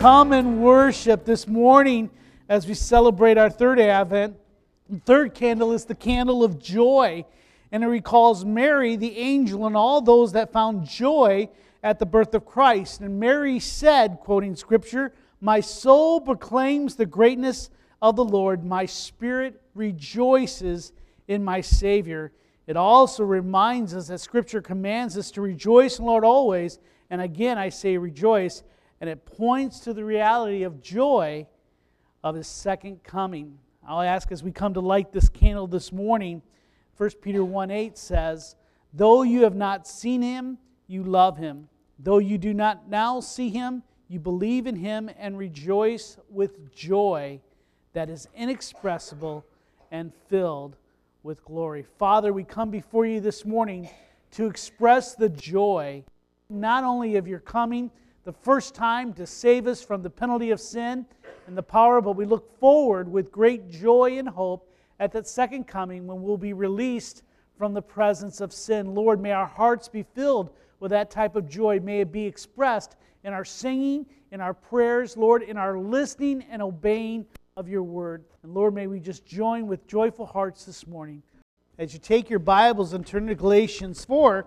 Come and worship this morning as we celebrate our third Advent. The third candle is the candle of joy, and it recalls Mary, the angel, and all those that found joy at the birth of Christ. And Mary said, quoting scripture, My soul proclaims the greatness of the Lord, my spirit rejoices in my Savior. It also reminds us that scripture commands us to rejoice in the Lord always. And again, I say rejoice and it points to the reality of joy of his second coming. I'll ask as we come to light this candle this morning, 1 Peter 1 8 says, Though you have not seen him, you love him. Though you do not now see him, you believe in him and rejoice with joy that is inexpressible and filled with glory. Father, we come before you this morning to express the joy not only of your coming, the first time to save us from the penalty of sin and the power, but we look forward with great joy and hope at that second coming when we'll be released from the presence of sin. Lord, may our hearts be filled with that type of joy. May it be expressed in our singing, in our prayers, Lord, in our listening and obeying of your word. And Lord, may we just join with joyful hearts this morning. As you take your Bibles and turn to Galatians 4,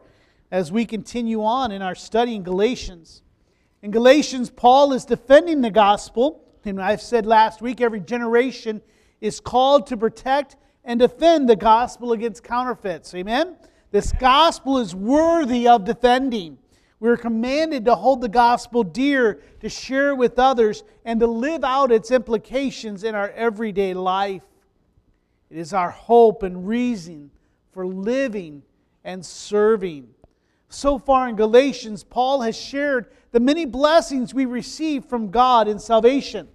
as we continue on in our study in Galatians. In Galatians, Paul is defending the gospel. And I've said last week, every generation is called to protect and defend the gospel against counterfeits. Amen? This gospel is worthy of defending. We're commanded to hold the gospel dear, to share it with others, and to live out its implications in our everyday life. It is our hope and reason for living and serving. So far in Galatians, Paul has shared the many blessings we receive from God in salvation.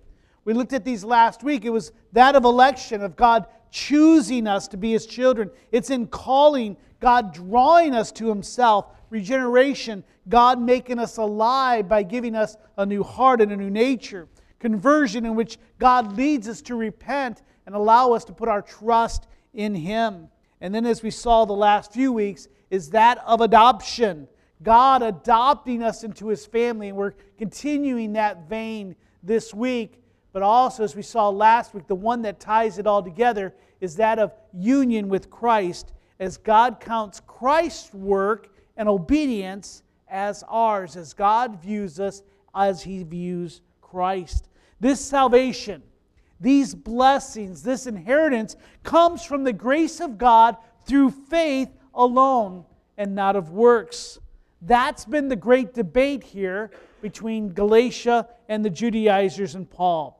We looked at these last week. It was that of election, of God choosing us to be His children. It's in calling, God drawing us to Himself. Regeneration, God making us alive by giving us a new heart and a new nature. Conversion, in which God leads us to repent and allow us to put our trust in Him. And then, as we saw the last few weeks, is that of adoption. God adopting us into his family. And we're continuing that vein this week. But also, as we saw last week, the one that ties it all together is that of union with Christ, as God counts Christ's work and obedience as ours, as God views us as he views Christ. This salvation, these blessings, this inheritance comes from the grace of God through faith alone and not of works. That's been the great debate here between Galatia and the Judaizers and Paul.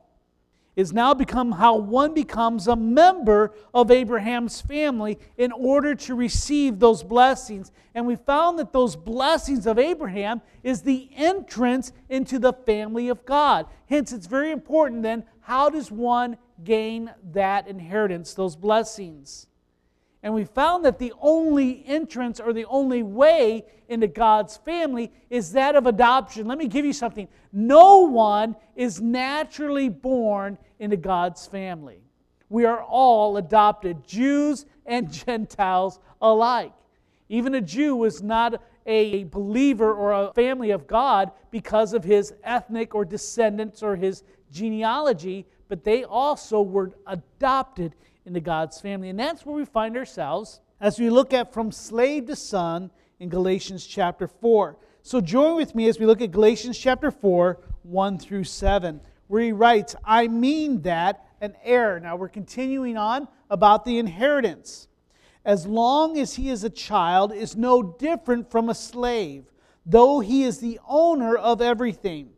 Is now become how one becomes a member of Abraham's family in order to receive those blessings. And we found that those blessings of Abraham is the entrance into the family of God. Hence, it's very important then how does one gain that inheritance, those blessings? And we found that the only entrance or the only way into God's family is that of adoption. Let me give you something. No one is naturally born into God's family. We are all adopted, Jews and Gentiles alike. Even a Jew was not a believer or a family of God because of his ethnic or descendants or his genealogy, but they also were adopted into God's family. And that's where we find ourselves as we look at from slave to son in Galatians chapter 4. So join with me as we look at Galatians chapter 4, 1 through 7, where he writes, I mean that an heir. Now we're continuing on about the inheritance. As long as he is a child, is no different from a slave, though he is the owner of everything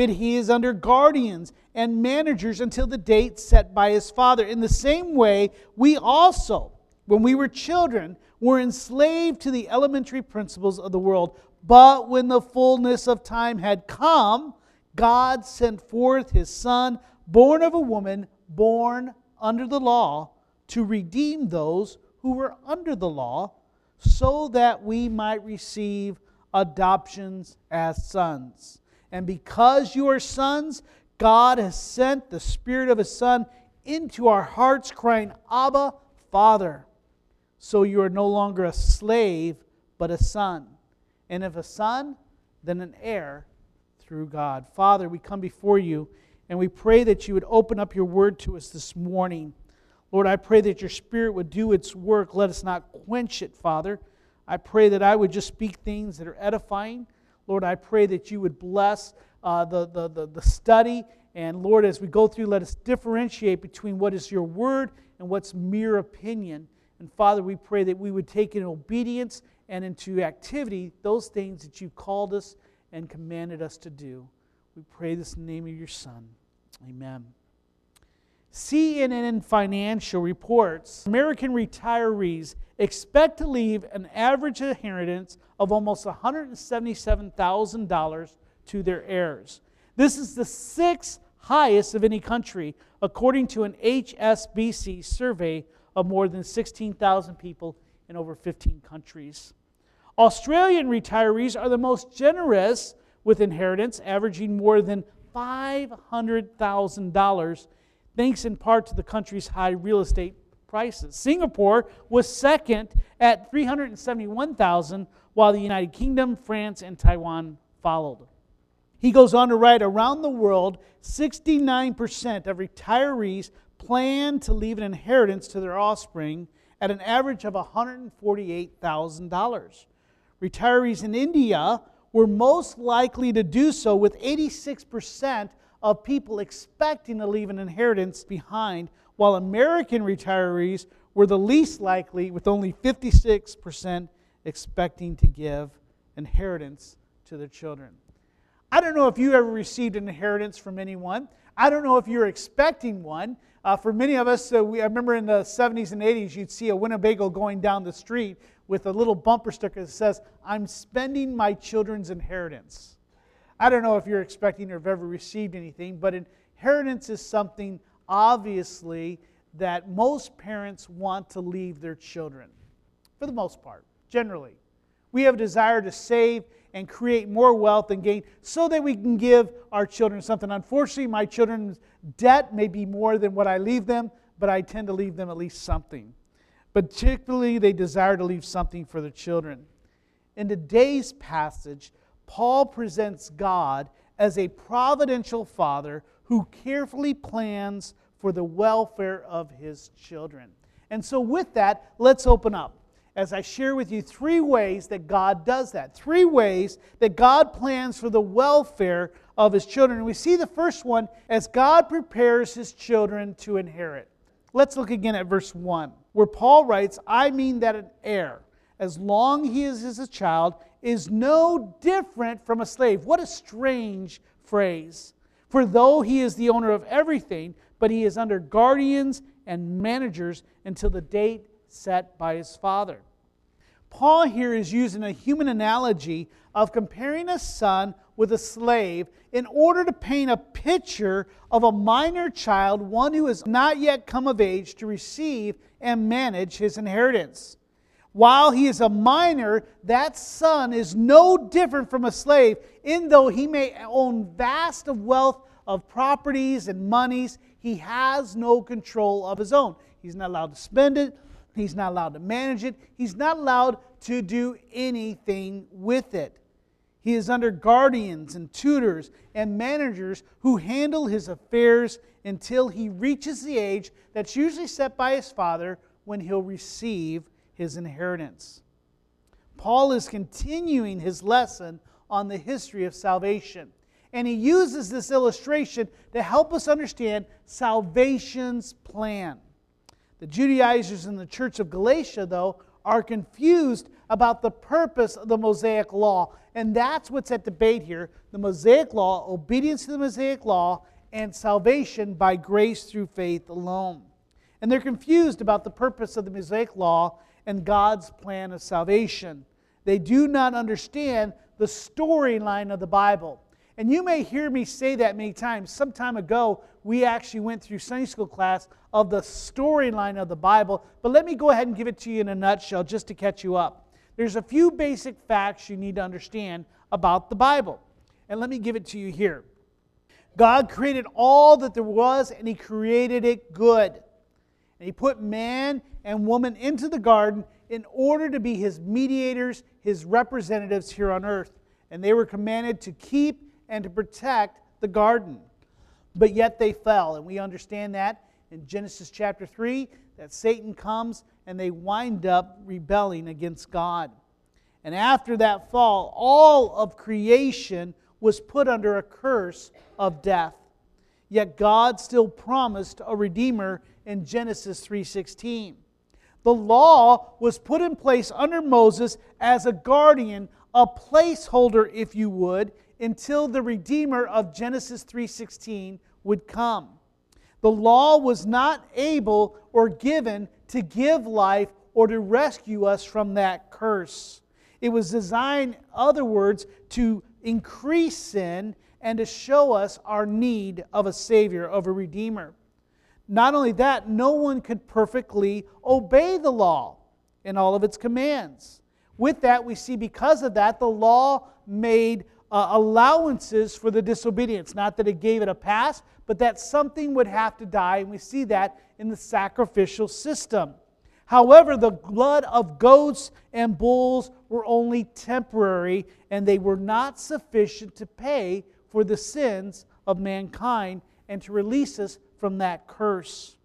but he is under guardians and managers until the date set by his father. In the same way, we also, when we were children, were enslaved to the elementary principles of the world. But when the fullness of time had come, God sent forth his Son, born of a woman, born under the law, to redeem those who were under the law, so that we might receive adoptions as sons. And because you are sons, God has sent the Spirit of His Son into our hearts, crying, Abba, Father. So you are no longer a slave, but a son. And if a son, then an heir through God. Father, we come before you and we pray that you would open up your word to us this morning. Lord, I pray that your spirit would do its work. Let us not quench it, Father. I pray that I would just speak things that are edifying. Lord, I pray that you would bless uh, the, the, the, the study. And Lord, as we go through, let us differentiate between what is your word and what's mere opinion. And Father, we pray that we would take in obedience and into activity those things that you called us and commanded us to do. We pray this in the name of your Son. Amen. CNN Financial reports American retirees expect to leave an average inheritance of almost $177,000 to their heirs. This is the sixth highest of any country, according to an HSBC survey of more than 16,000 people in over 15 countries. Australian retirees are the most generous with inheritance, averaging more than $500,000, thanks in part to the country's high real estate prices. Singapore was second at 371,000, while the United Kingdom, France, and Taiwan followed. He goes on to write around the world, 69% of retirees plan to leave an inheritance to their offspring at an average of $148,000. Retirees in India were most likely to do so, with 86% of people expecting to leave an inheritance behind, while American retirees were the least likely, with only 56% expecting to give inheritance to their children. I don't know if you ever received an inheritance from anyone. I don't know if you're expecting one. Uh, for many of us, uh, we, I remember in the 70s and 80s, you'd see a Winnebago going down the street with a little bumper sticker that says, I'm spending my children's inheritance. I don't know if you're expecting or have ever received anything, but inheritance is something obviously that most parents want to leave their children, for the most part, generally. We have a desire to save and create more wealth and gain so that we can give our children something. Unfortunately, my children's debt may be more than what I leave them, but I tend to leave them at least something. Particularly, they desire to leave something for their children. In today's passage, Paul presents God as a providential father who carefully plans for the welfare of his children. And so, with that, let's open up as I share with you three ways that God does that. Three ways that God plans for the welfare of his children. We see the first one as God prepares his children to inherit. Let's look again at verse 1, where Paul writes, I mean that an heir, as long he is as a child, is no different from a slave. What a strange phrase. For though he is the owner of everything, but he is under guardians and managers until the date set by his father. Paul here is using a human analogy of comparing a son with a slave in order to paint a picture of a minor child, one who has not yet come of age to receive and manage his inheritance. While he is a minor, that son is no different from a slave, in though he may own vast of wealth of properties and monies, he has no control of his own. He's not allowed to spend it, he's not allowed to manage it, he's not allowed to do anything with it. He is under guardians and tutors and managers who handle his affairs until he reaches the age that's usually set by his father when he'll receive his inheritance. Paul is continuing his lesson on the history of salvation. And he uses this illustration to help us understand salvation's plan. The Judaizers in the church of Galatia, though, are confused about the purpose of the Mosaic law. And that's what's at debate here the Mosaic law, obedience to the Mosaic law, and salvation by grace through faith alone. And they're confused about the purpose of the Mosaic law and God's plan of salvation. They do not understand the storyline of the Bible. And you may hear me say that many times. Some time ago, we actually went through Sunday school class of the storyline of the Bible. But let me go ahead and give it to you in a nutshell just to catch you up. There's a few basic facts you need to understand about the Bible. And let me give it to you here. God created all that there was, and He created it good. And He put man and woman into the garden in order to be His mediators, His representatives here on earth. And they were commanded to keep and to protect the garden. But yet they fell, and we understand that in Genesis chapter 3 that Satan comes and they wind up rebelling against God. And after that fall, all of creation was put under a curse of death. Yet God still promised a redeemer in Genesis 3:16. The law was put in place under Moses as a guardian, a placeholder if you would, until the redeemer of Genesis 3:16 would come. The law was not able or given to give life or to rescue us from that curse. It was designed, in other words, to increase sin and to show us our need of a Savior, of a Redeemer. Not only that, no one could perfectly obey the law in all of its commands. With that, we see because of that, the law made uh, allowances for the disobedience. Not that it gave it a pass, but that something would have to die, and we see that in the sacrificial system. However, the blood of goats and bulls were only temporary, and they were not sufficient to pay for the sins of mankind and to release us from that curse.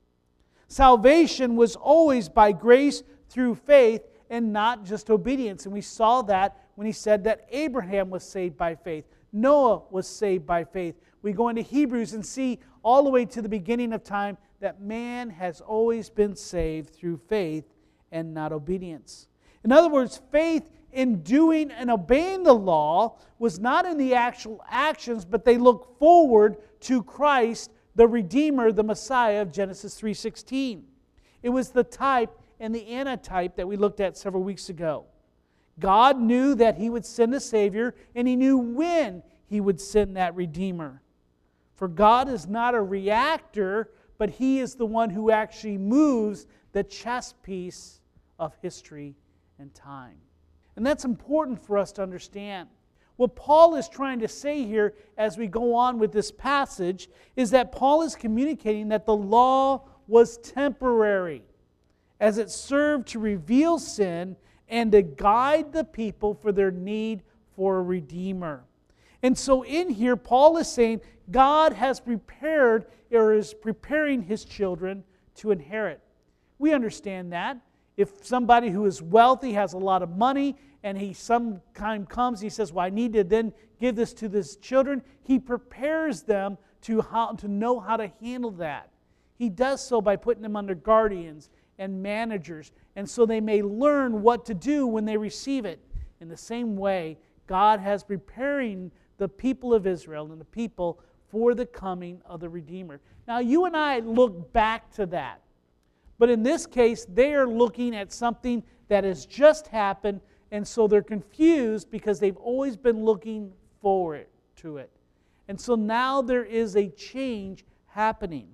Salvation was always by grace through faith and not just obedience. And we saw that when he said that Abraham was saved by faith, Noah was saved by faith. We go into Hebrews and see all the way to the beginning of time that man has always been saved through faith and not obedience. In other words, faith in doing and obeying the law was not in the actual actions, but they look forward to Christ, the Redeemer, the Messiah of Genesis 3:16. It was the type and the antitype that we looked at several weeks ago. God knew that He would send a Savior, and He knew when He would send that Redeemer. For God is not a reactor, but He is the one who actually moves the chess piece of history and time. And that's important for us to understand. What Paul is trying to say here as we go on with this passage is that Paul is communicating that the law was temporary as it served to reveal sin and to guide the people for their need for a redeemer. And so in here, Paul is saying God has prepared or is preparing his children to inherit. We understand that. If somebody who is wealthy has a lot of money and he sometime comes, he says, Well, I need to then give this to his children, he prepares them to, how, to know how to handle that. He does so by putting them under guardians and managers, and so they may learn what to do when they receive it. In the same way, God has preparing the people of Israel and the people for the coming of the Redeemer. Now, you and I look back to that. But in this case, they are looking at something that has just happened, and so they're confused because they've always been looking forward to it. And so now there is a change happening.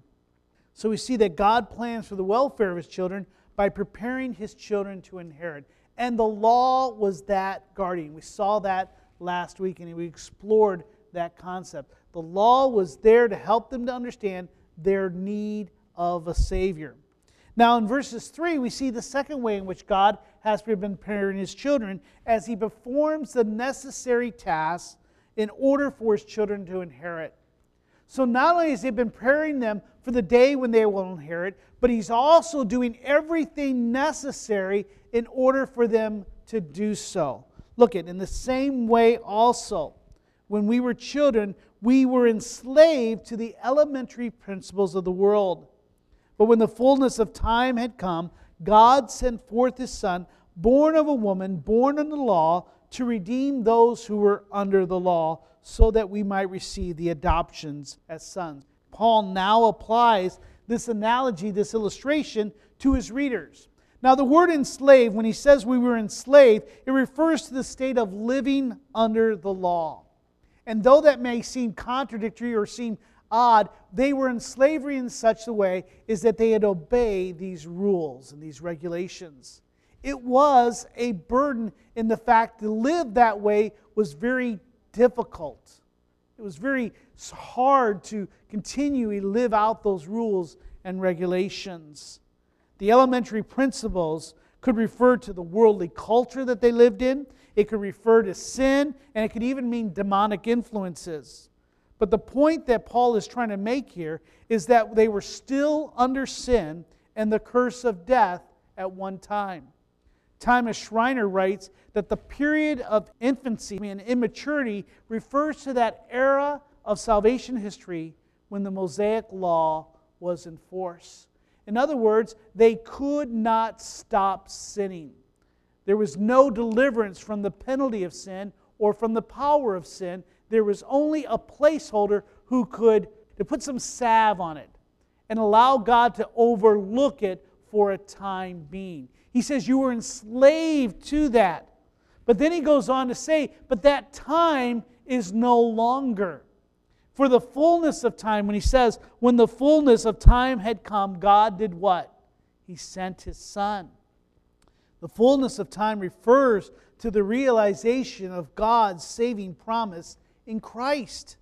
So we see that God plans for the welfare of his children by preparing his children to inherit. And the law was that guardian. We saw that last week and we explored that concept. The law was there to help them to understand their need of a Savior. Now, in verses 3, we see the second way in which God has been preparing his children as he performs the necessary tasks in order for his children to inherit. So not only has he been preparing them for the day when they will inherit, but he's also doing everything necessary in order for them to do so. Look at in the same way also, when we were children, we were enslaved to the elementary principles of the world. But when the fullness of time had come, God sent forth his son, born of a woman, born under the law, to redeem those who were under the law so that we might receive the adoptions as sons. Paul now applies this analogy, this illustration, to his readers. Now, the word enslaved, when he says we were enslaved, it refers to the state of living under the law. And though that may seem contradictory or seem odd, they were in slavery in such a way is that they had obeyed these rules and these regulations. It was a burden in the fact to live that way was very difficult. It was very hard to continually live out those rules and regulations. The elementary principles could refer to the worldly culture that they lived in, it could refer to sin, and it could even mean demonic influences. But the point that Paul is trying to make here is that they were still under sin and the curse of death at one time. Thomas Schreiner writes that the period of infancy and immaturity refers to that era of salvation history when the Mosaic law was in force. In other words, they could not stop sinning. There was no deliverance from the penalty of sin or from the power of sin there was only a placeholder who could to put some salve on it and allow God to overlook it for a time being. He says you were enslaved to that. But then he goes on to say, but that time is no longer. For the fullness of time, when he says, when the fullness of time had come, God did what? He sent his son. The fullness of time refers to the realization of God's saving promise in Christ.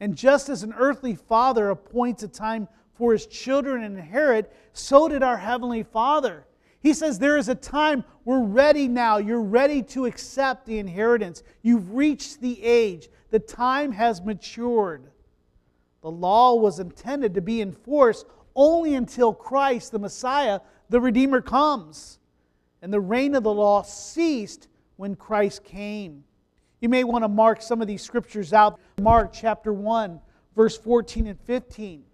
And just as an earthly father appoints a time for his children to inherit, so did our Heavenly Father. He says there is a time we're ready now. You're ready to accept the inheritance. You've reached the age. The time has matured. The law was intended to be enforced only until Christ, the Messiah, the Redeemer, comes. And the reign of the law ceased when Christ came. You may want to mark some of these scriptures out. Mark chapter 1, verse 14 and 15.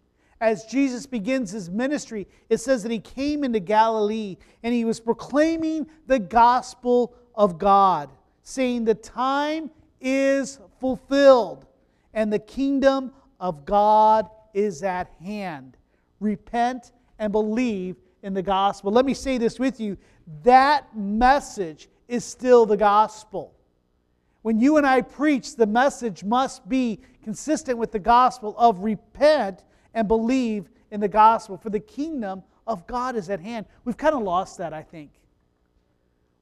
As Jesus begins his ministry, it says that he came into Galilee and he was proclaiming the gospel of God, saying, The time is fulfilled and the kingdom of God is at hand. Repent and believe in the gospel. Let me say this with you that message is still the gospel. When you and I preach, the message must be consistent with the gospel of repent and believe in the gospel, for the kingdom of God is at hand. We've kind of lost that, I think.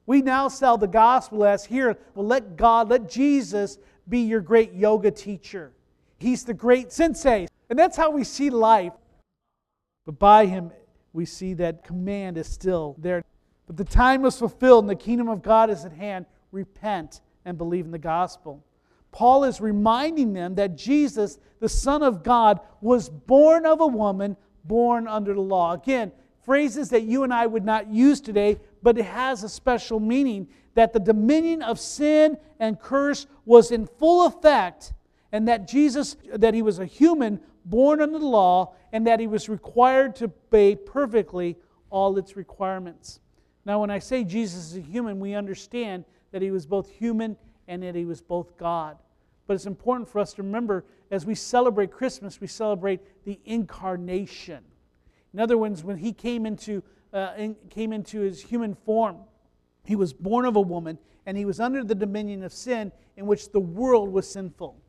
We now sell the gospel as here, well, let God, let Jesus be your great yoga teacher. He's the great sensei. And that's how we see life. But by him, we see that command is still there. But the time is fulfilled and the kingdom of God is at hand. Repent and believe in the gospel. Paul is reminding them that Jesus, the Son of God, was born of a woman, born under the law. Again, phrases that you and I would not use today, but it has a special meaning that the dominion of sin and curse was in full effect, and that Jesus, that he was a human born under the law, and that he was required to obey perfectly all its requirements. Now, when I say Jesus is a human, we understand that he was both human and that he was both God. But it's important for us to remember as we celebrate Christmas, we celebrate the incarnation. In other words, when he came into, uh, in, came into his human form, he was born of a woman and he was under the dominion of sin in which the world was sinful.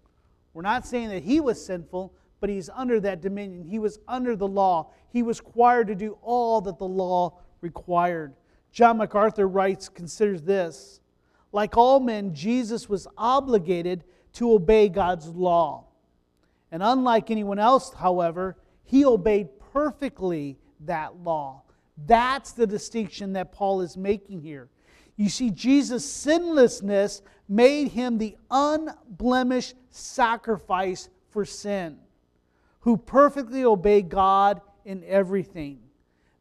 We're not saying that he was sinful, but he's under that dominion. He was under the law. He was required to do all that the law required. John MacArthur writes, considers this like all men, Jesus was obligated to obey God's law. And unlike anyone else, however, he obeyed perfectly that law. That's the distinction that Paul is making here. You see, Jesus' sinlessness made him the unblemished sacrifice for sin, who perfectly obeyed God in everything.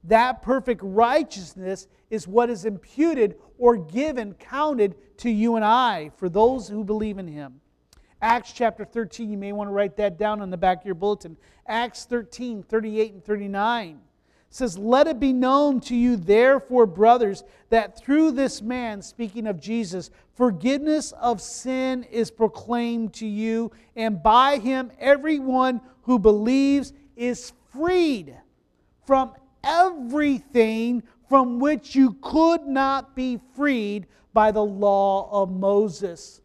That perfect righteousness is what is imputed or given, counted to you and I for those who believe in him. Acts chapter 13, you may want to write that down on the back of your bulletin. Acts 13, 38 and 39 says, Let it be known to you, therefore, brothers, that through this man, speaking of Jesus, forgiveness of sin is proclaimed to you, and by him everyone who believes is freed from everything from which you could not be freed by the law of Moses.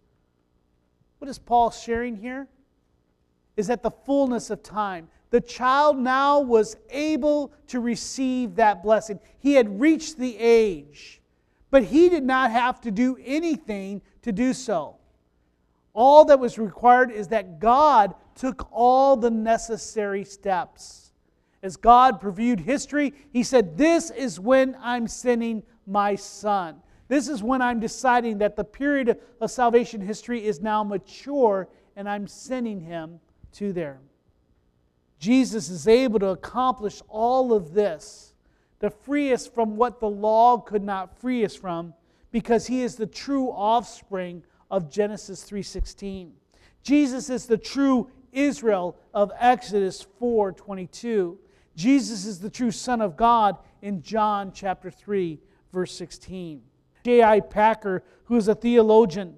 What is Paul sharing here? Is that the fullness of time. The child now was able to receive that blessing. He had reached the age, but he did not have to do anything to do so. All that was required is that God took all the necessary steps. As God previewed history, He said, This is when I'm sending my son. This is when I'm deciding that the period of salvation history is now mature and I'm sending him to there. Jesus is able to accomplish all of this to free us from what the law could not free us from because he is the true offspring of Genesis 3:16. Jesus is the true Israel of Exodus 4:22. Jesus is the true son of God in John chapter 3 verse 16. J.I. Packer, who is a theologian,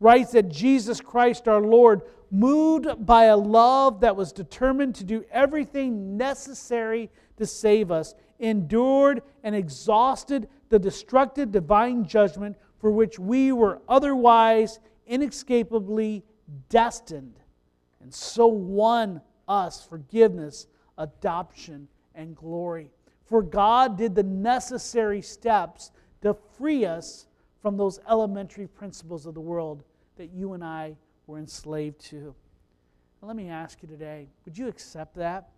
writes that Jesus Christ our Lord, moved by a love that was determined to do everything necessary to save us, endured and exhausted the destructive divine judgment for which we were otherwise inescapably destined, and so won us forgiveness, adoption, and glory. For God did the necessary steps to free us from those elementary principles of the world that you and I were enslaved to. Now, let me ask you today would you accept that?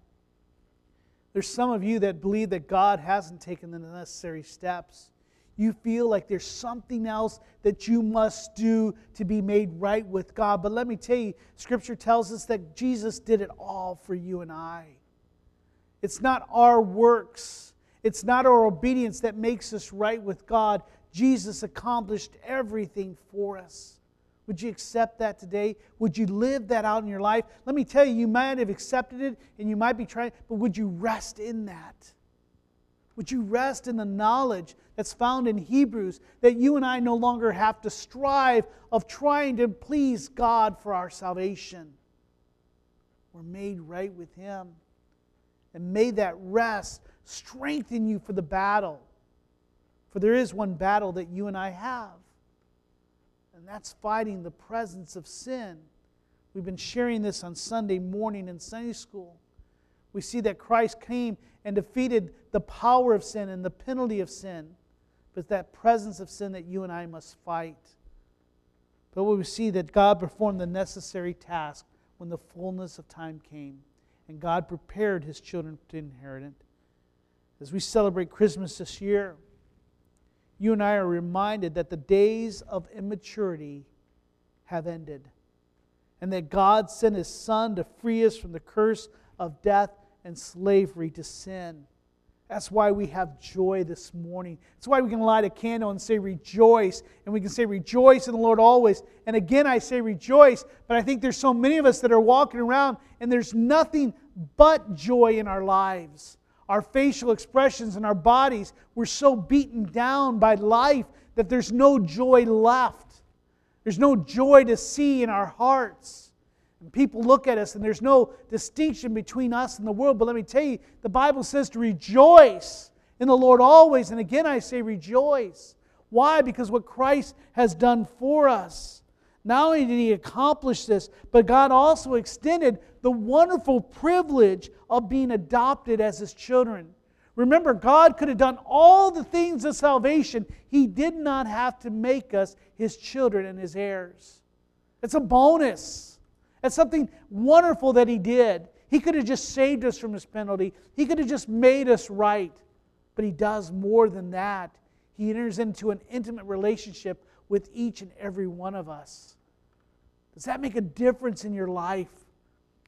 There's some of you that believe that God hasn't taken the necessary steps. You feel like there's something else that you must do to be made right with God. But let me tell you, Scripture tells us that Jesus did it all for you and I. It's not our works, it's not our obedience that makes us right with God. Jesus accomplished everything for us. Would you accept that today? Would you live that out in your life? Let me tell you, you might have accepted it and you might be trying, but would you rest in that? Would you rest in the knowledge that's found in Hebrews that you and I no longer have to strive of trying to please God for our salvation? We're made right with Him. And may that rest strengthen you for the battle. For there is one battle that you and I have, and that's fighting the presence of sin. We've been sharing this on Sunday morning in Sunday school. We see that Christ came and defeated the power of sin and the penalty of sin, but that presence of sin that you and I must fight. But we see that God performed the necessary task when the fullness of time came, and God prepared his children to inherit it as we celebrate Christmas this year, you and I are reminded that the days of immaturity have ended and that God sent His Son to free us from the curse of death and slavery to sin. That's why we have joy this morning. That's why we can light a candle and say rejoice. And we can say rejoice in the Lord always. And again, I say rejoice, but I think there's so many of us that are walking around and there's nothing but joy in our lives our facial expressions and our bodies, we're so beaten down by life that there's no joy left. There's no joy to see in our hearts. People look at us and there's no distinction between us and the world. But let me tell you, the Bible says to rejoice in the Lord always. And again, I say rejoice. Why? Because what Christ has done for us. Not only did he accomplish this, but God also extended the wonderful privilege of being adopted as his children. Remember, God could have done all the things of salvation. He did not have to make us his children and his heirs. It's a bonus. It's something wonderful that he did. He could have just saved us from His penalty, he could have just made us right. But he does more than that. He enters into an intimate relationship with each and every one of us. Does that make a difference in your life?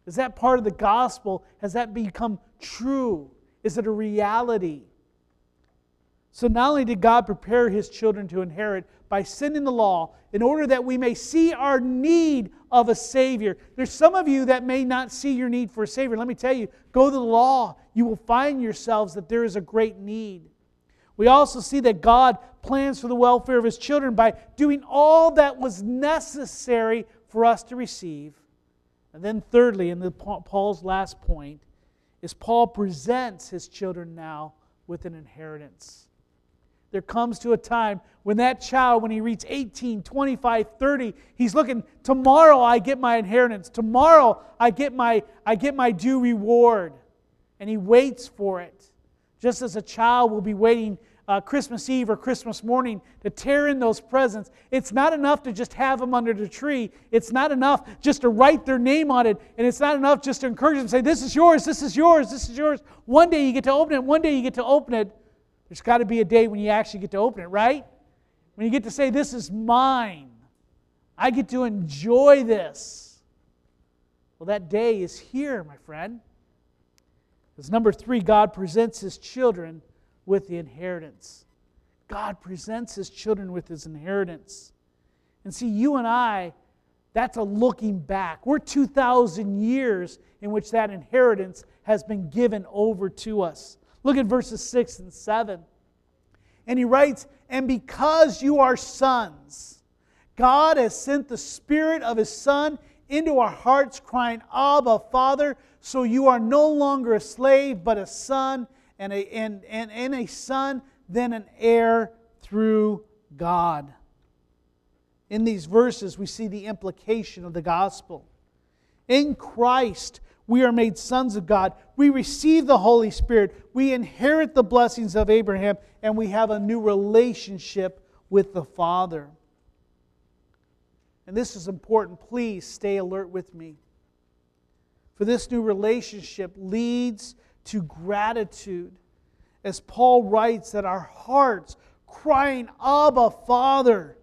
Is that part of the gospel? Has that become true? Is it a reality? So, not only did God prepare his children to inherit by sending the law in order that we may see our need of a Savior. There's some of you that may not see your need for a Savior. Let me tell you, go to the law. You will find yourselves that there is a great need. We also see that God plans for the welfare of his children by doing all that was necessary for us to receive. And then, thirdly, in the, Paul's last point, is Paul presents his children now with an inheritance. There comes to a time when that child, when he reaches 18, 25, 30, he's looking, tomorrow I get my inheritance. Tomorrow I get my, I get my due reward. And he waits for it. Just as a child will be waiting uh, Christmas Eve or Christmas morning to tear in those presents. It's not enough to just have them under the tree. It's not enough just to write their name on it. And it's not enough just to encourage them, say, This is yours, this is yours, this is yours. One day you get to open it, one day you get to open it. There's got to be a day when you actually get to open it, right? When you get to say, This is mine. I get to enjoy this. Well, that day is here, my friend. As number three, God presents his children with the inheritance. God presents his children with his inheritance. And see, you and I, that's a looking back. We're 2,000 years in which that inheritance has been given over to us. Look at verses 6 and 7. And he writes, And because you are sons, God has sent the Spirit of His Son into our hearts, crying, Abba, Father. So you are no longer a slave, but a son, and a, and, and, and a son, then an heir through God. In these verses, we see the implication of the gospel. In Christ, we are made sons of God. We receive the Holy Spirit. We inherit the blessings of Abraham, and we have a new relationship with the Father. And this is important. Please stay alert with me. For this new relationship leads to gratitude. As Paul writes, that our hearts crying, Abba, Father.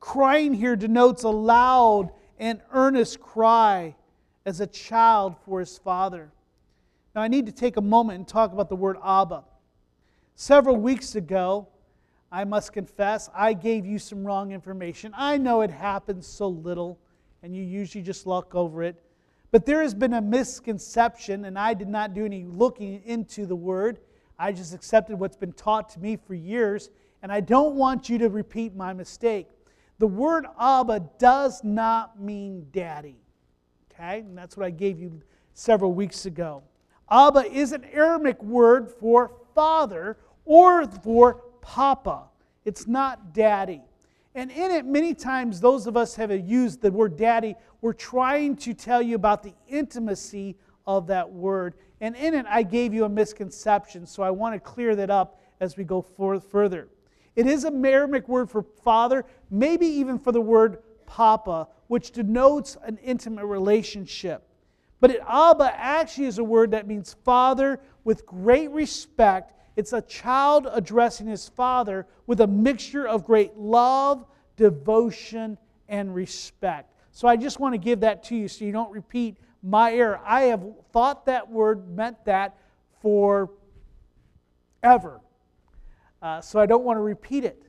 Crying here denotes a loud and earnest cry as a child for his father. Now, I need to take a moment and talk about the word Abba. Several weeks ago, I must confess, I gave you some wrong information. I know it happens so little, and you usually just look over it. But there has been a misconception, and I did not do any looking into the word. I just accepted what's been taught to me for years, and I don't want you to repeat my mistake. The word Abba does not mean daddy. Okay? And that's what I gave you several weeks ago. Abba is an Aramaic word for father or for papa. It's not daddy. And in it, many times, those of us have used the word daddy. We're trying to tell you about the intimacy of that word. And in it, I gave you a misconception, so I want to clear that up as we go further. It is a Aramaic word for father, maybe even for the word papa, which denotes an intimate relationship. But it, Abba actually is a word that means father with great respect it's a child addressing his father with a mixture of great love, devotion, and respect. So I just want to give that to you so you don't repeat my error. I have thought that word meant that for ever. Uh, so I don't want to repeat it.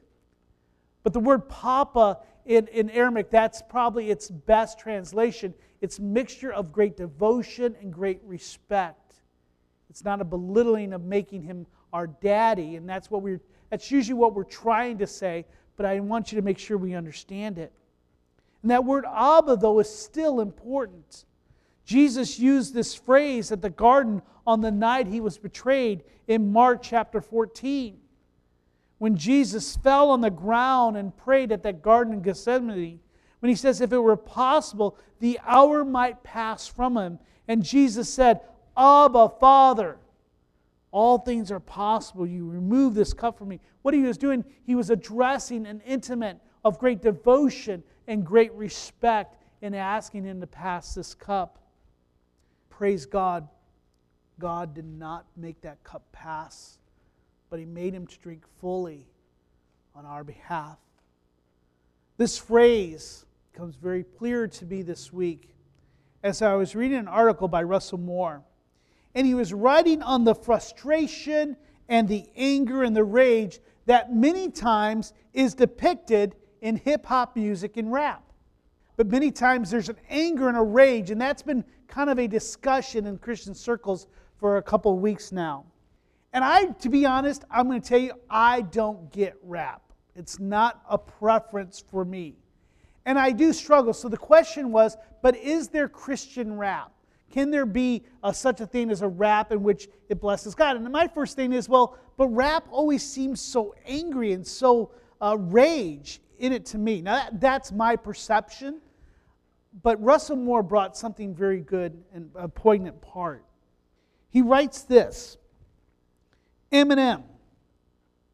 But the word papa in, in Aramaic, that's probably its best translation. It's mixture of great devotion and great respect. It's not a belittling of making him our daddy, and that's what we're that's usually what we're trying to say, but I want you to make sure we understand it. And that word Abba, though, is still important. Jesus used this phrase at the garden on the night he was betrayed in Mark chapter 14. When Jesus fell on the ground and prayed at that garden in Gethsemane, when he says, If it were possible, the hour might pass from him. And Jesus said, Abba, Father, all things are possible. You remove this cup from me. What he was doing, he was addressing an intimate of great devotion and great respect in asking him to pass this cup. Praise God. God did not make that cup pass, but he made him to drink fully on our behalf. This phrase comes very clear to me this week as I was reading an article by Russell Moore and he was writing on the frustration and the anger and the rage that many times is depicted in hip hop music and rap. But many times there's an anger and a rage, and that's been kind of a discussion in Christian circles for a couple of weeks now. And I, to be honest, I'm going to tell you, I don't get rap. It's not a preference for me. And I do struggle. So the question was, but is there Christian rap? Can there be a, such a thing as a rap in which it blesses God? And my first thing is, well, but rap always seems so angry and so uh, rage in it to me. Now, that, that's my perception. But Russell Moore brought something very good and a poignant part. He writes this Eminem,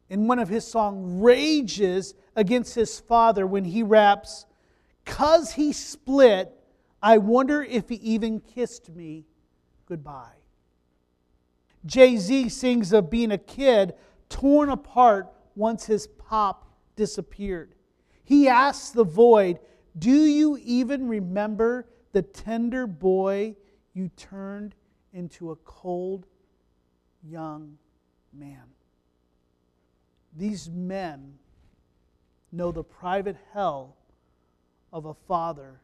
in one of his songs, rages against his father when he raps, Cause he split, I wonder if he even kissed me goodbye. Jay Z sings of being a kid torn apart once his pop disappeared. He asks the void, Do you even remember the tender boy you turned into a cold young man? These men know the private hell of a father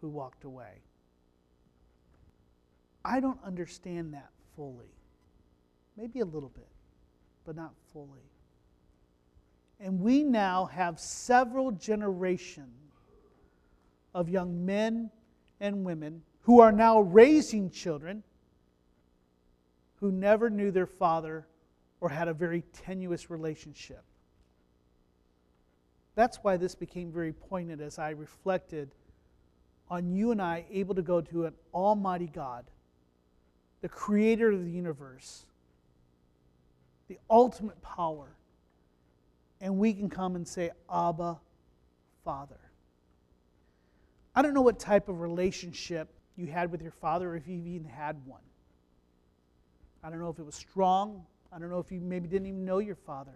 who walked away. I don't understand that fully. Maybe a little bit, but not fully. And we now have several generations of young men and women who are now raising children who never knew their father or had a very tenuous relationship. That's why this became very poignant as I reflected on you and I able to go to an almighty God, the creator of the universe, the ultimate power, and we can come and say, Abba, Father. I don't know what type of relationship you had with your father, if you even had one. I don't know if it was strong. I don't know if you maybe didn't even know your father.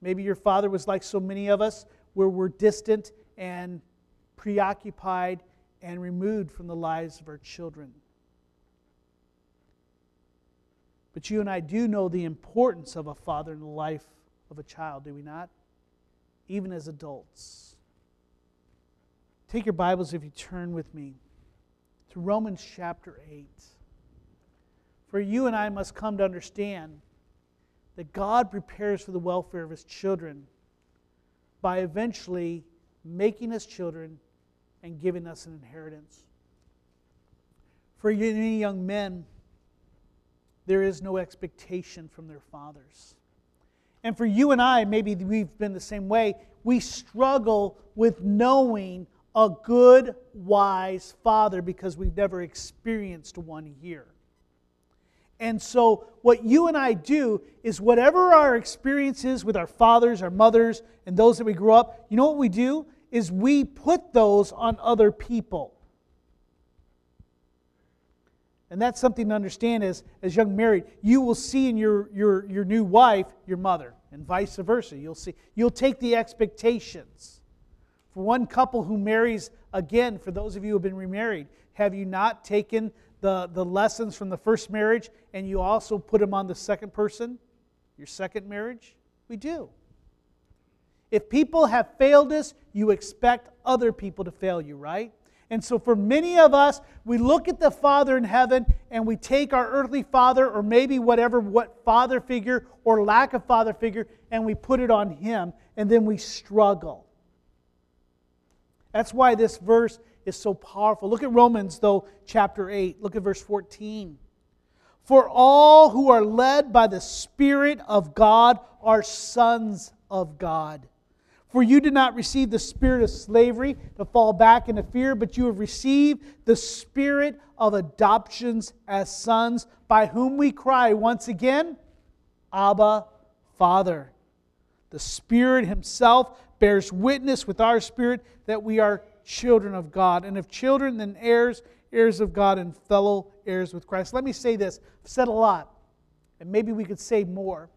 Maybe your father was like so many of us, where we're distant and preoccupied and removed from the lives of our children. But you and I do know the importance of a father in the life of a child, do we not? Even as adults. Take your Bibles if you turn with me to Romans chapter 8. For you and I must come to understand that God prepares for the welfare of his children by eventually making us children and giving us an inheritance. For many young men, there is no expectation from their fathers. And for you and I, maybe we've been the same way. We struggle with knowing a good, wise father because we've never experienced one here. And so, what you and I do is whatever our experience is with our fathers, our mothers, and those that we grew up, you know what we do? Is we put those on other people. And that's something to understand as, as young married. You will see in your, your, your new wife your mother, and vice versa. You'll see. You'll take the expectations. For one couple who marries again, for those of you who have been remarried, have you not taken the, the lessons from the first marriage and you also put them on the second person, your second marriage? We do. If people have failed us, you expect other people to fail you, right? And so, for many of us, we look at the Father in heaven and we take our earthly father, or maybe whatever, what father figure or lack of father figure, and we put it on Him, and then we struggle. That's why this verse is so powerful. Look at Romans, though, chapter 8. Look at verse 14. For all who are led by the Spirit of God are sons of God. For you did not receive the spirit of slavery to fall back into fear, but you have received the spirit of adoptions as sons, by whom we cry once again, Abba, Father. The Spirit Himself bears witness with our spirit that we are children of God. And if children, then heirs, heirs of God, and fellow heirs with Christ. Let me say this. I've said a lot, and maybe we could say more.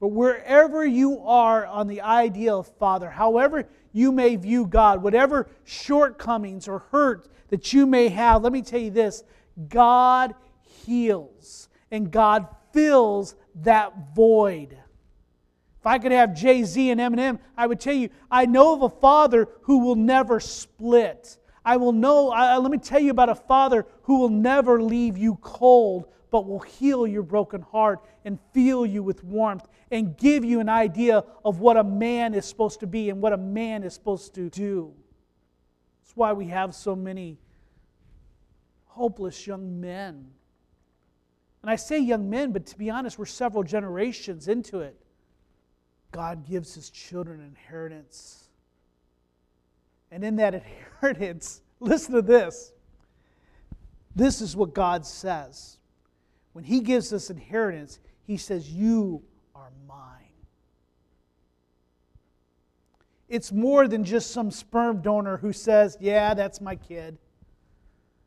But wherever you are on the idea of Father, however you may view God, whatever shortcomings or hurt that you may have, let me tell you this God heals and God fills that void. I could have Jay Z and Eminem, I would tell you, I know of a father who will never split. I will know, I, let me tell you about a father who will never leave you cold, but will heal your broken heart and fill you with warmth and give you an idea of what a man is supposed to be and what a man is supposed to do. That's why we have so many hopeless young men. And I say young men, but to be honest, we're several generations into it. God gives his children inheritance. And in that inheritance, listen to this. This is what God says. When he gives us inheritance, he says, You are mine. It's more than just some sperm donor who says, Yeah, that's my kid.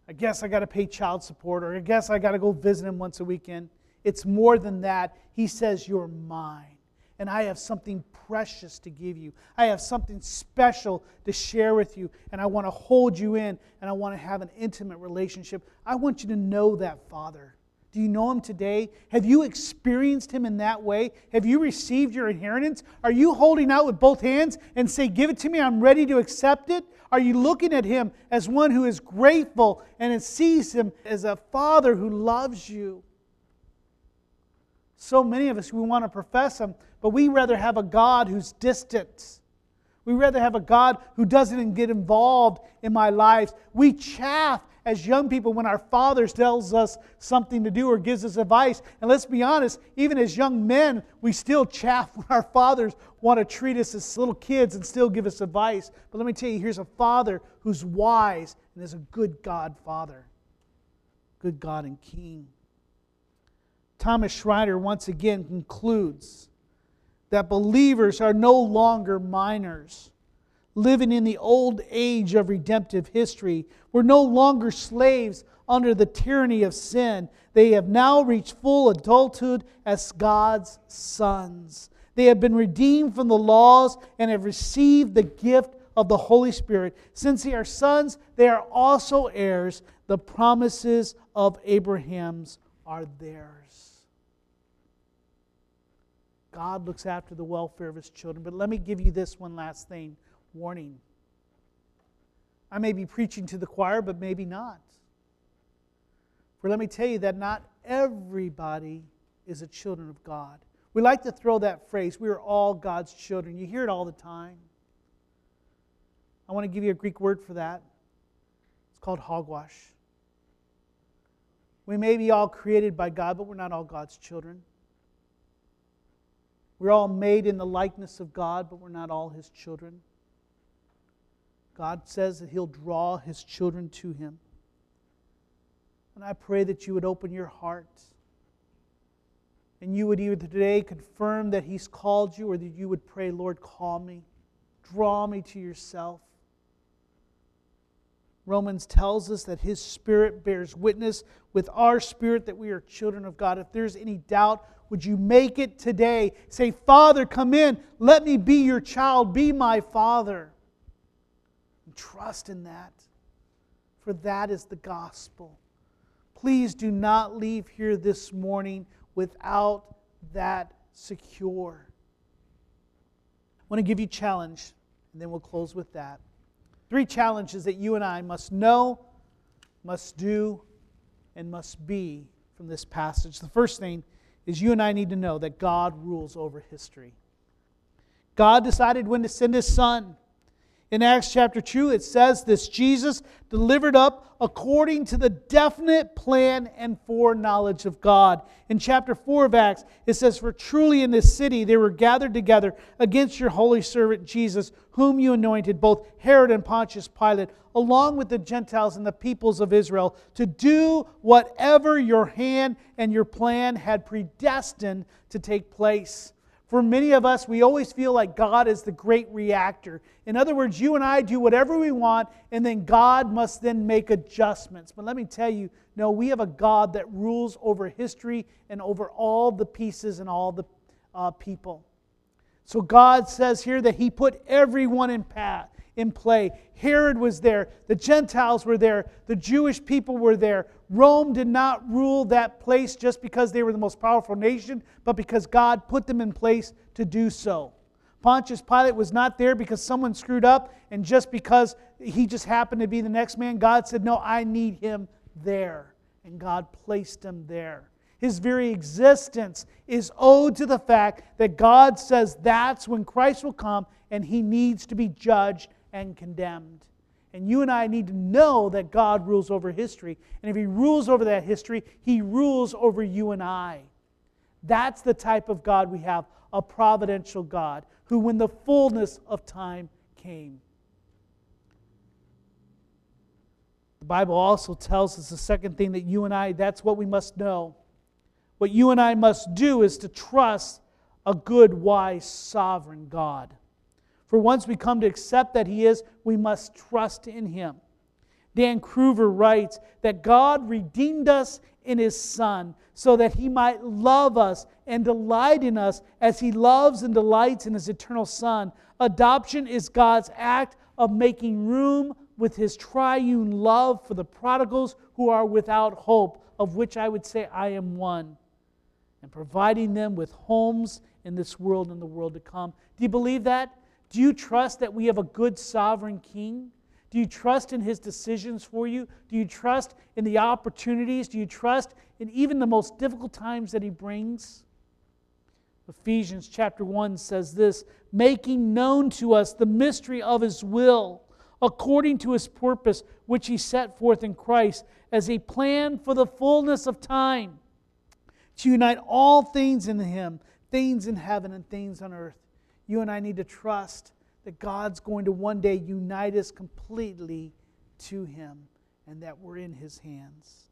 I guess I got to pay child support, or I guess I got to go visit him once a weekend. It's more than that. He says, You're mine. And I have something precious to give you. I have something special to share with you. And I want to hold you in, and I want to have an intimate relationship. I want you to know that, Father. Do you know him today? Have you experienced him in that way? Have you received your inheritance? Are you holding out with both hands and say, Give it to me, I'm ready to accept it? Are you looking at him as one who is grateful and sees him as a father who loves you? So many of us, we want to profess him, but we rather have a God who's distant. We rather have a God who doesn't get involved in my lives. We chaff as young people when our father tells us something to do or gives us advice. And let's be honest, even as young men, we still chaff when our fathers want to treat us as little kids and still give us advice. But let me tell you, here's a father who's wise and is a good God father, good God and King. Thomas Schreiner once again concludes that believers are no longer minors living in the old age of redemptive history. We're no longer slaves under the tyranny of sin. They have now reached full adulthood as God's sons. They have been redeemed from the laws and have received the gift of the Holy Spirit. Since they are sons, they are also heirs. The promises of Abraham's are theirs. God looks after the welfare of his children. But let me give you this one last thing warning. I may be preaching to the choir, but maybe not. For let me tell you that not everybody is a children of God. We like to throw that phrase, we are all God's children. You hear it all the time. I want to give you a Greek word for that. It's called hogwash. We may be all created by God, but we're not all God's children. We're all made in the likeness of God, but we're not all His children. God says that He'll draw His children to Him. And I pray that you would open your heart and you would either today confirm that He's called you or that you would pray, Lord, call me, draw me to yourself. Romans tells us that His Spirit bears witness with our spirit that we are children of God. If there's any doubt, would you make it today? Say, Father, come in. Let me be your child. Be my Father. And trust in that, for that is the gospel. Please do not leave here this morning without that secure. I want to give you a challenge, and then we'll close with that. Three challenges that you and I must know, must do, and must be from this passage. The first thing is you and I need to know that God rules over history. God decided when to send his son. In Acts chapter 2, it says this Jesus delivered up according to the definite plan and foreknowledge of God. In chapter 4 of Acts, it says, For truly in this city they were gathered together against your holy servant Jesus, whom you anointed, both Herod and Pontius Pilate, along with the Gentiles and the peoples of Israel, to do whatever your hand and your plan had predestined to take place. For many of us, we always feel like God is the great reactor. In other words, you and I do whatever we want, and then God must then make adjustments. But let me tell you, no, we have a God that rules over history and over all the pieces and all the uh, people. So God says here that He put everyone in path in play. Herod was there, the Gentiles were there, the Jewish people were there. Rome did not rule that place just because they were the most powerful nation, but because God put them in place to do so. Pontius Pilate was not there because someone screwed up and just because he just happened to be the next man. God said, No, I need him there. And God placed him there. His very existence is owed to the fact that God says that's when Christ will come and he needs to be judged and condemned. And you and I need to know that God rules over history. And if He rules over that history, He rules over you and I. That's the type of God we have a providential God who, when the fullness of time came, the Bible also tells us the second thing that you and I, that's what we must know. What you and I must do is to trust a good, wise, sovereign God. For once we come to accept that He is, we must trust in Him. Dan Cruver writes that God redeemed us in His Son so that He might love us and delight in us as He loves and delights in His eternal Son. Adoption is God's act of making room with His triune love for the prodigals who are without hope, of which I would say I am one, and providing them with homes in this world and the world to come. Do you believe that? Do you trust that we have a good sovereign king? Do you trust in his decisions for you? Do you trust in the opportunities? Do you trust in even the most difficult times that he brings? Ephesians chapter 1 says this making known to us the mystery of his will, according to his purpose, which he set forth in Christ as a plan for the fullness of time, to unite all things in him, things in heaven and things on earth you and I need to trust that God's going to one day unite us completely to Him and that we're in His hands.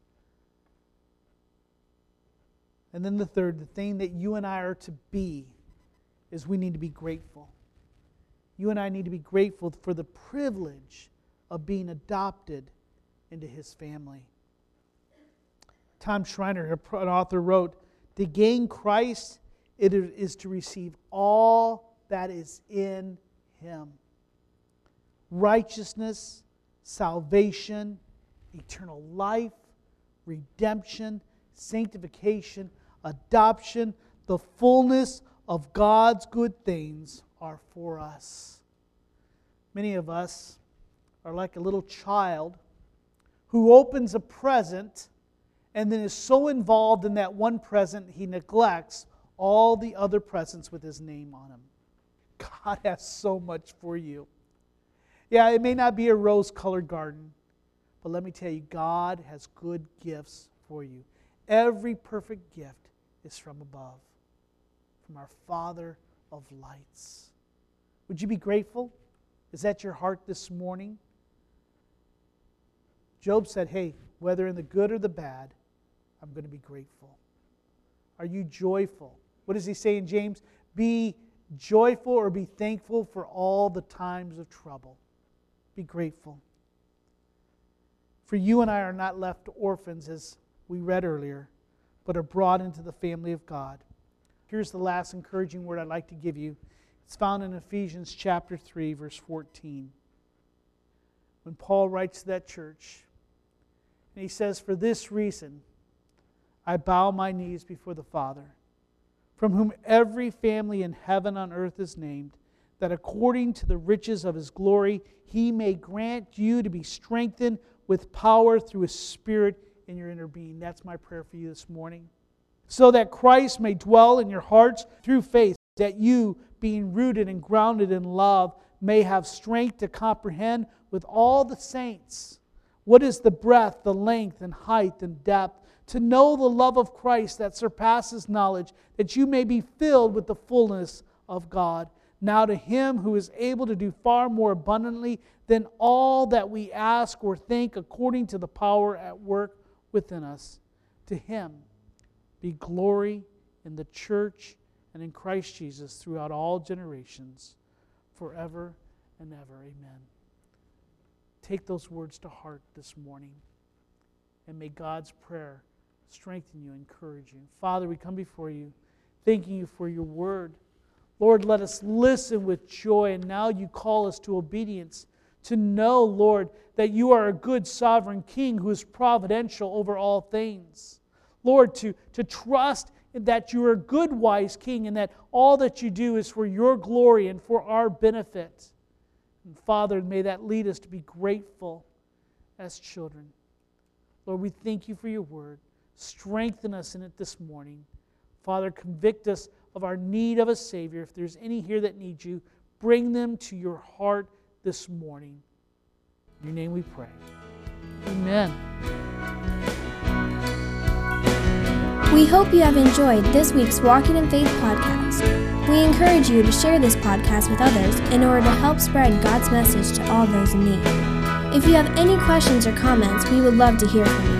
And then the third, the thing that you and I are to be, is we need to be grateful. You and I need to be grateful for the privilege of being adopted into His family. Tom Schreiner, an author, wrote To gain Christ, it is to receive all that is in him righteousness, salvation, eternal life, redemption, sanctification, adoption, the fullness of God's good things are for us. Many of us are like a little child who opens a present and then is so involved in that one present he neglects all the other presents with his name on them. God has so much for you. Yeah, it may not be a rose colored garden, but let me tell you, God has good gifts for you. Every perfect gift is from above, from our Father of lights. Would you be grateful? Is that your heart this morning? Job said, Hey, whether in the good or the bad, I'm going to be grateful. Are you joyful? What does he say in James? Be joyful or be thankful for all the times of trouble. Be grateful. For you and I are not left orphans, as we read earlier, but are brought into the family of God. Here's the last encouraging word I'd like to give you. It's found in Ephesians chapter 3, verse 14. When Paul writes to that church, and he says, For this reason, I bow my knees before the Father from whom every family in heaven on earth is named, that according to the riches of his glory, he may grant you to be strengthened with power through his Spirit in your inner being. That's my prayer for you this morning. So that Christ may dwell in your hearts through faith, that you, being rooted and grounded in love, may have strength to comprehend with all the saints what is the breadth, the length, and height, and depth to know the love of Christ that surpasses knowledge, that you may be filled with the fullness of God. Now, to Him who is able to do far more abundantly than all that we ask or think, according to the power at work within us, to Him be glory in the church and in Christ Jesus throughout all generations, forever and ever. Amen. Take those words to heart this morning, and may God's prayer strengthen you, encourage you. Father, we come before you, thanking you for your word. Lord, let us listen with joy, and now you call us to obedience, to know, Lord, that you are a good sovereign king who is providential over all things. Lord, to, to trust that you are a good, wise king, and that all that you do is for your glory and for our benefit. And Father, may that lead us to be grateful as children. Lord, we thank you for your word. Strengthen us in it this morning. Father, convict us of our need of a Savior. If there's any here that need you, bring them to your heart this morning. In your name we pray. Amen. We hope you have enjoyed this week's Walking in Faith podcast. We encourage you to share this podcast with others in order to help spread God's message to all those in need. If you have any questions or comments, we would love to hear from you.